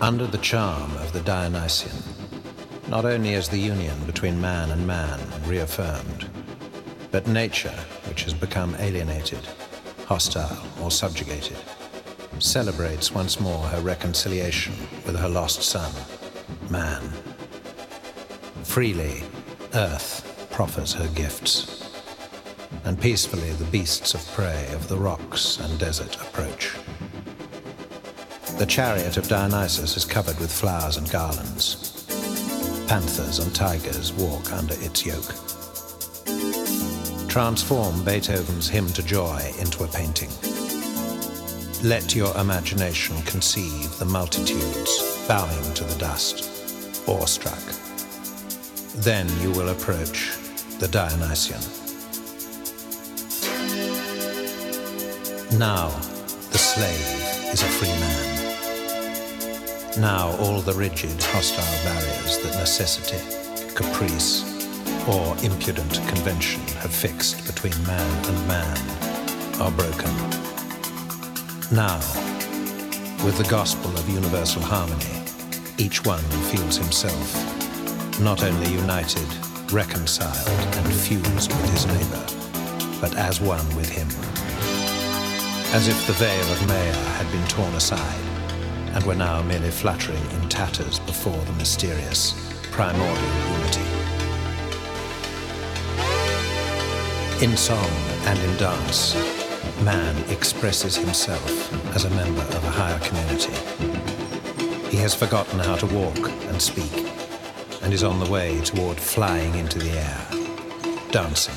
under the charm of the Dionysian, not only is the union between man and man reaffirmed, but nature, which has become alienated, hostile, or subjugated, celebrates once more her reconciliation with her lost son, man. Freely, earth proffers her gifts, and peacefully the beasts of prey of the rocks and desert approach. The chariot of Dionysus is covered with flowers and garlands. Panthers and tigers walk under its yoke. Transform Beethoven's Hymn to Joy into a painting. Let your imagination conceive the multitudes bowing to the dust, awestruck. Then you will approach the Dionysian. Now, the slave is a free man. Now all the rigid, hostile barriers that necessity, caprice, or impudent convention have fixed between man and man are broken. Now, with the gospel of universal harmony, each one feels himself not only united, reconciled, and fused with his neighbor, but as one with him. As if the veil of Maya had been torn aside and were now merely fluttering in tatters before the mysterious primordial unity. In song and in dance, man expresses himself as a member of a higher community. He has forgotten how to walk and speak, and is on the way toward flying into the air, dancing.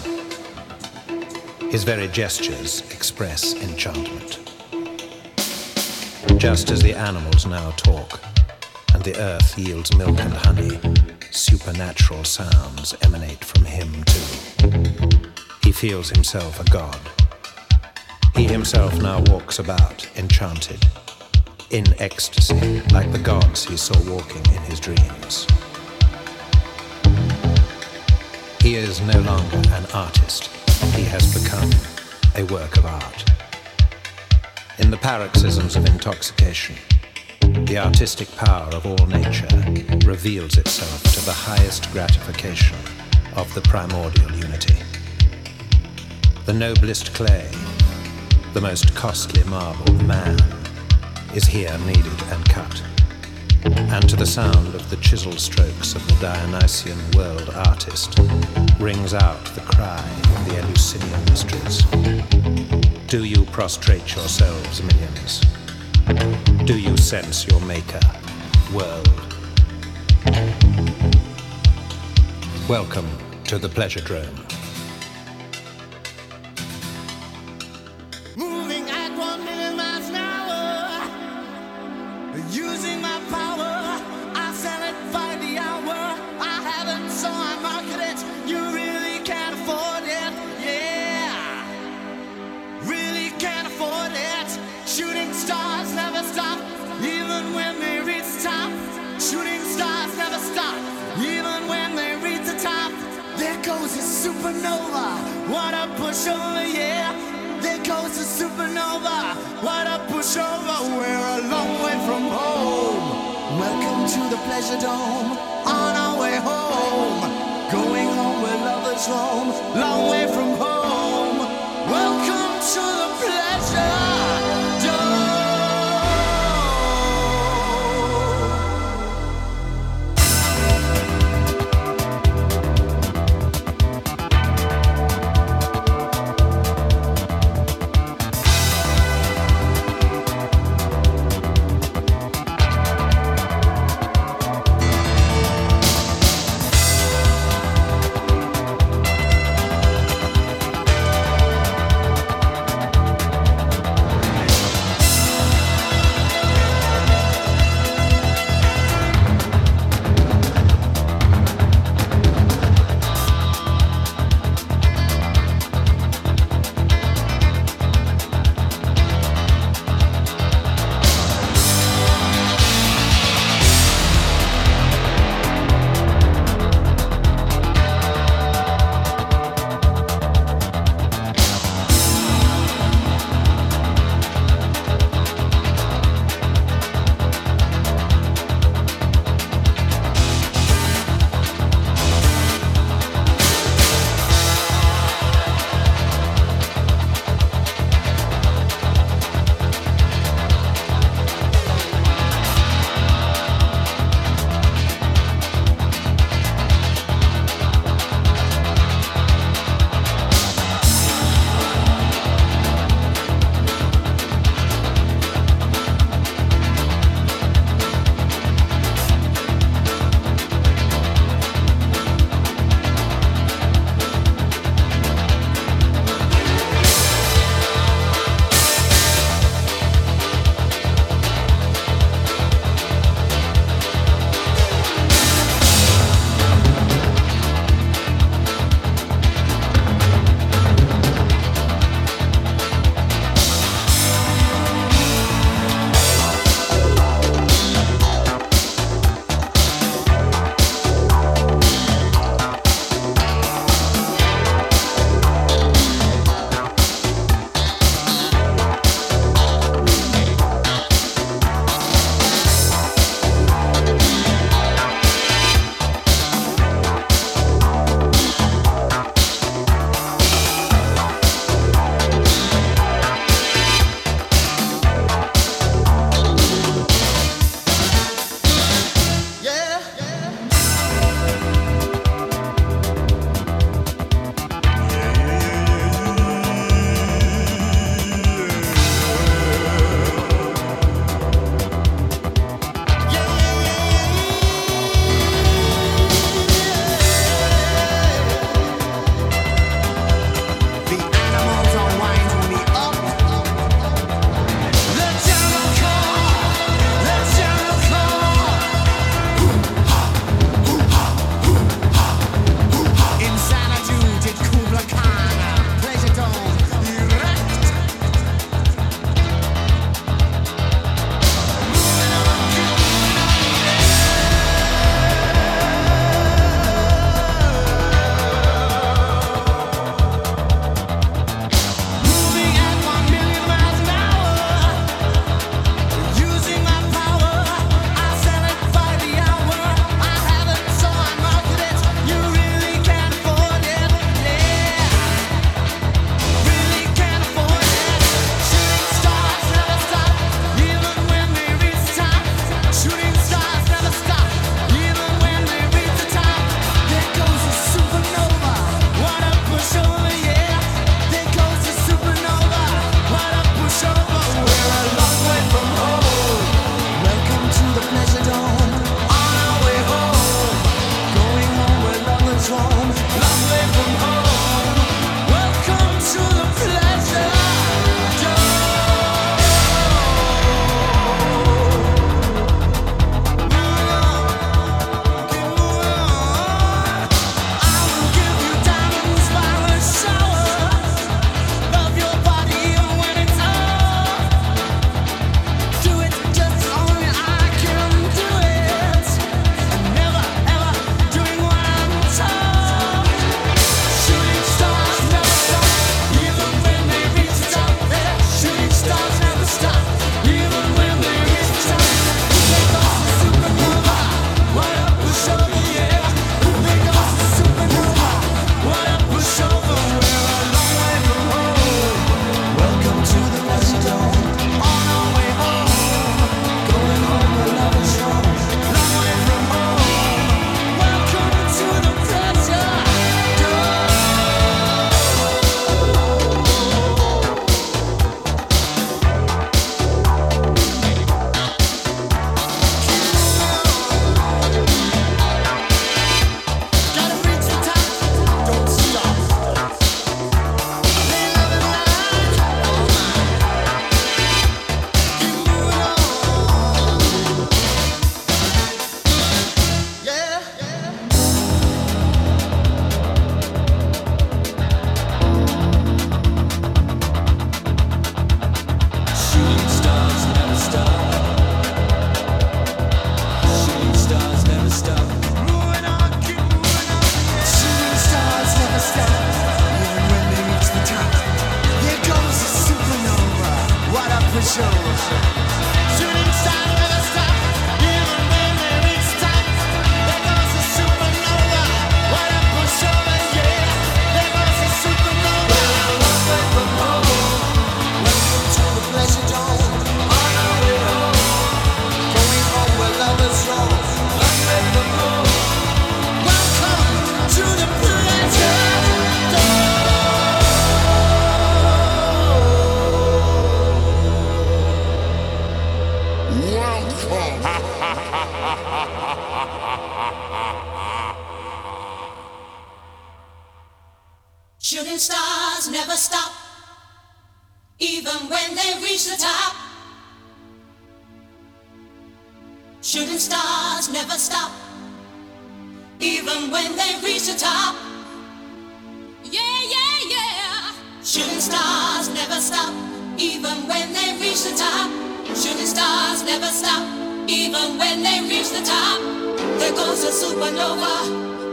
His very gestures express enchantment just as the animals now talk, and the earth yields milk and honey, supernatural sounds emanate from him too. He feels himself a god. He himself now walks about, enchanted, in ecstasy, like the gods he saw walking in his dreams. He is no longer an artist, he has become a work of art. In the paroxysms of intoxication, the artistic power of all nature reveals itself to the highest gratification of the primordial unity. The noblest clay, the most costly marble, man, is here kneaded and cut. And to the sound of the chisel strokes of the Dionysian world artist rings out the cry of the Eleusinian mysteries. Do you prostrate yourselves, millions? Do you sense your maker, world? Welcome to the Pleasuredome.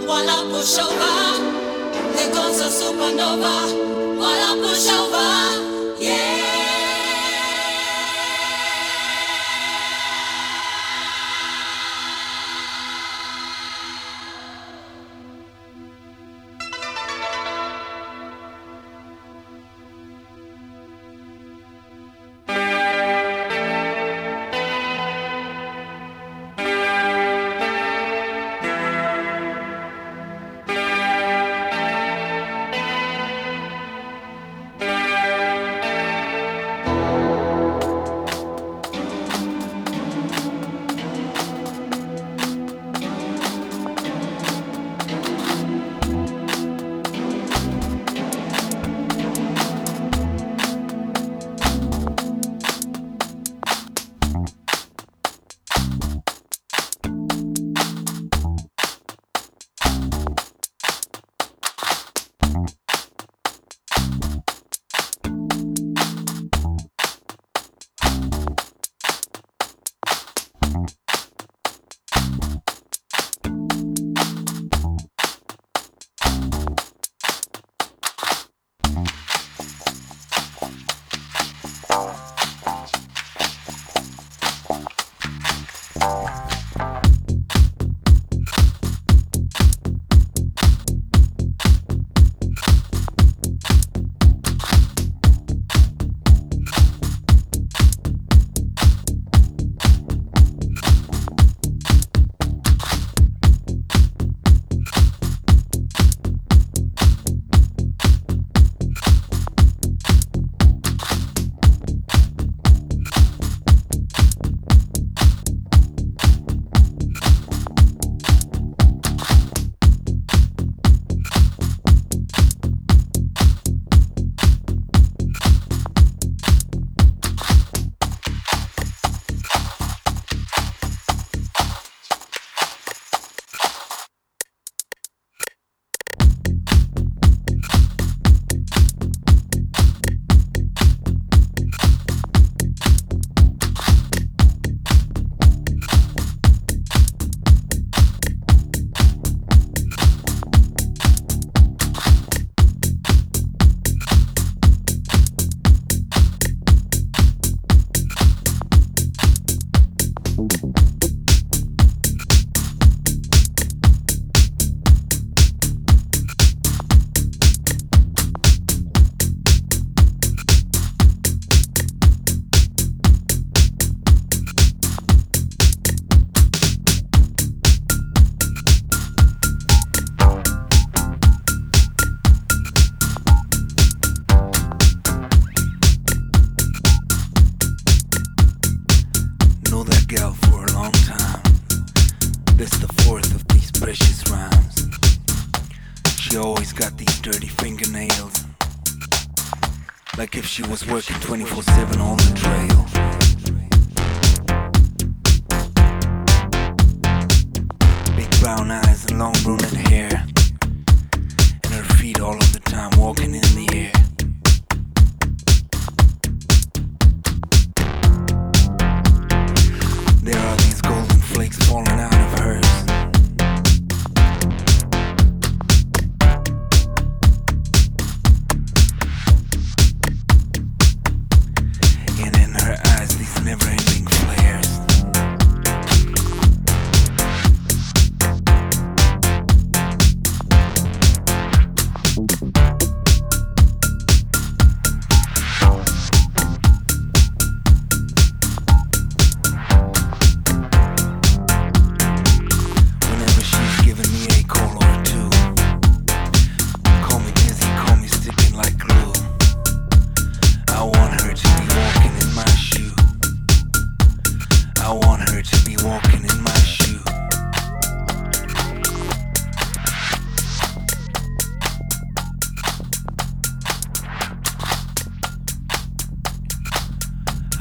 What a pushover. There goes a supernova. What a pushover. Yeah.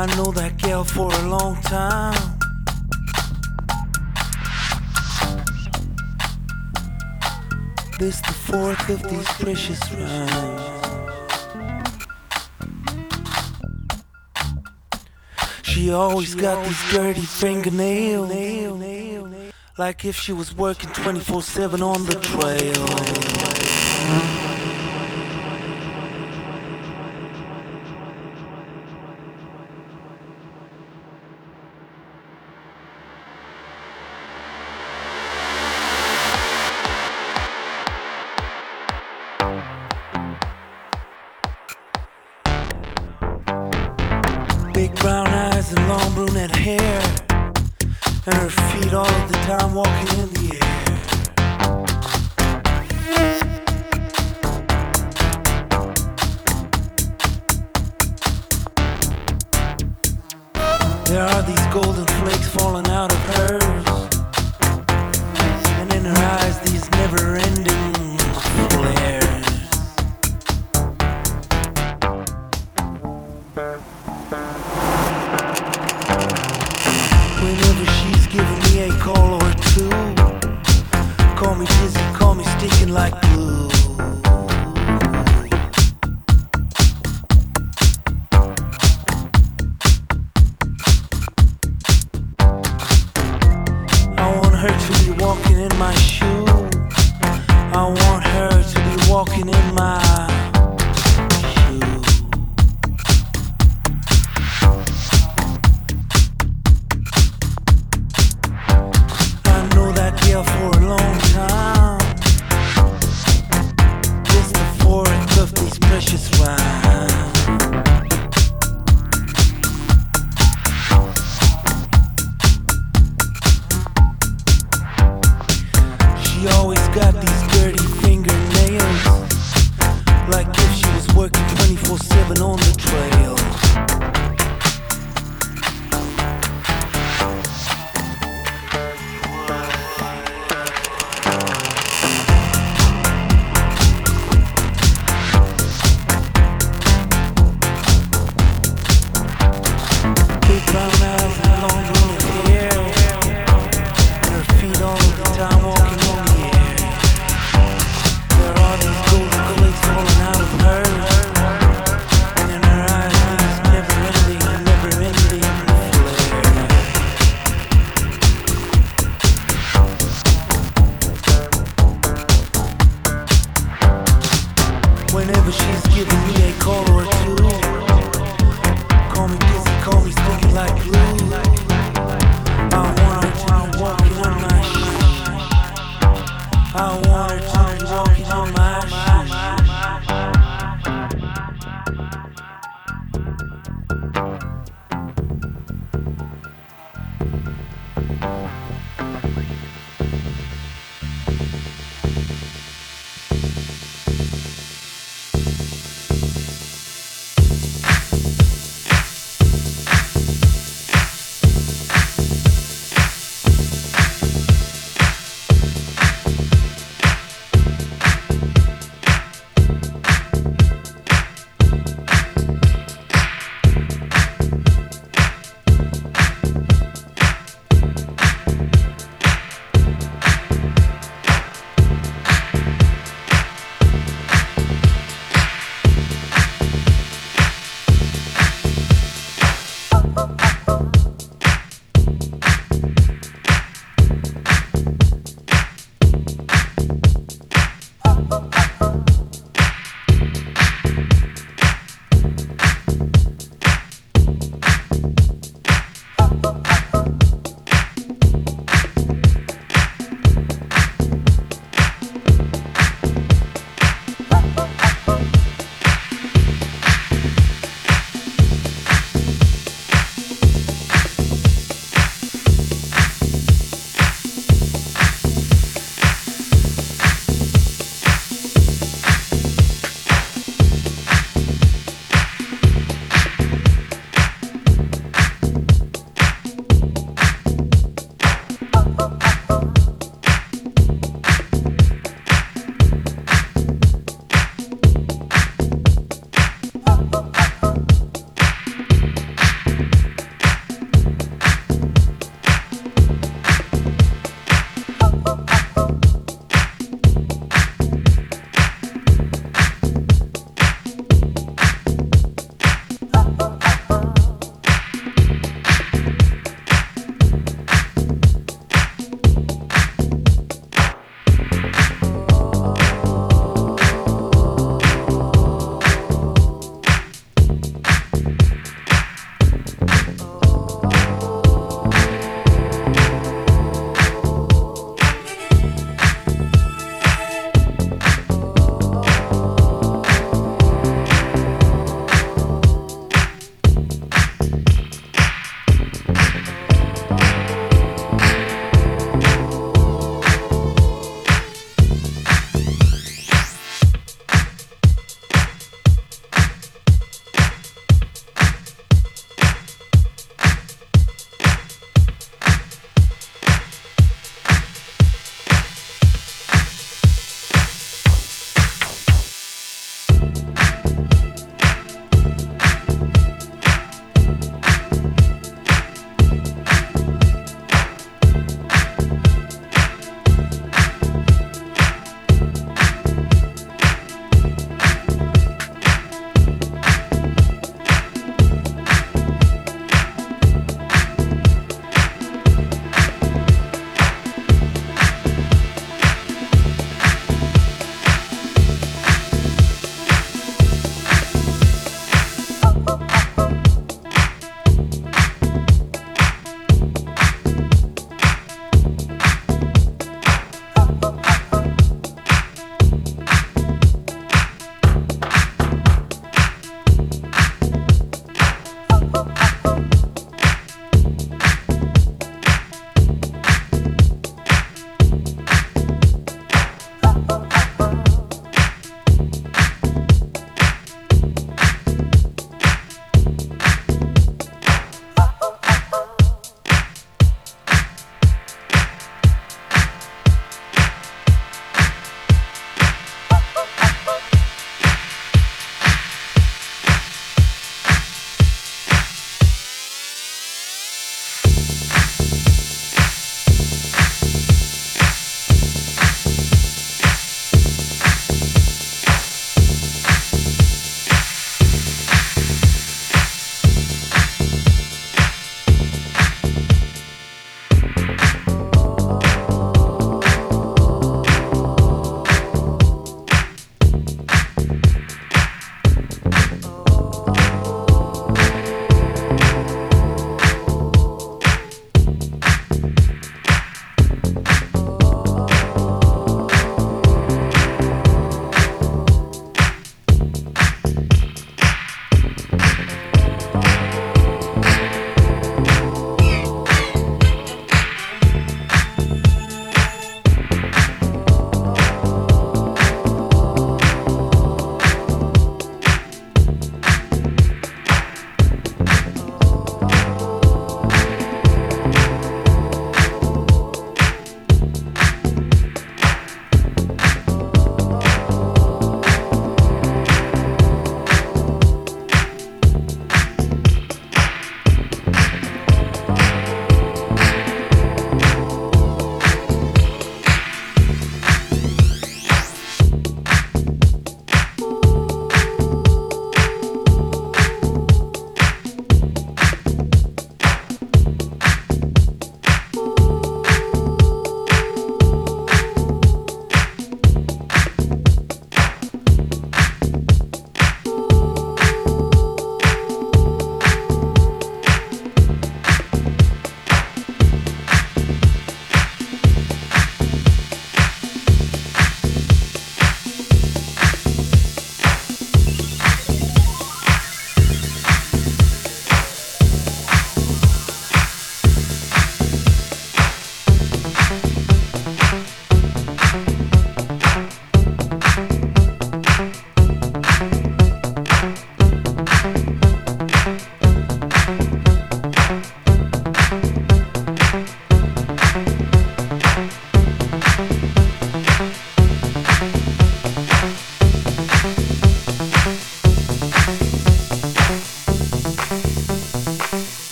I know that gal for a long time. This the fourth of these precious rhymes. She always got these dirty fingernails, like if she was working 24/7 on the trail. She always got these dirty fingernails. Like if she was working 24 7 on the train.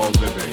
small living.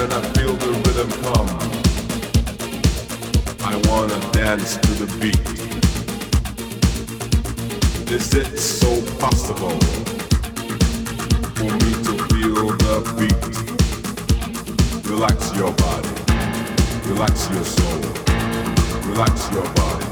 And I feel the rhythm come. I wanna dance to the beat. Is it so possible for me to feel the beat? Relax your body, relax your soul, relax your body.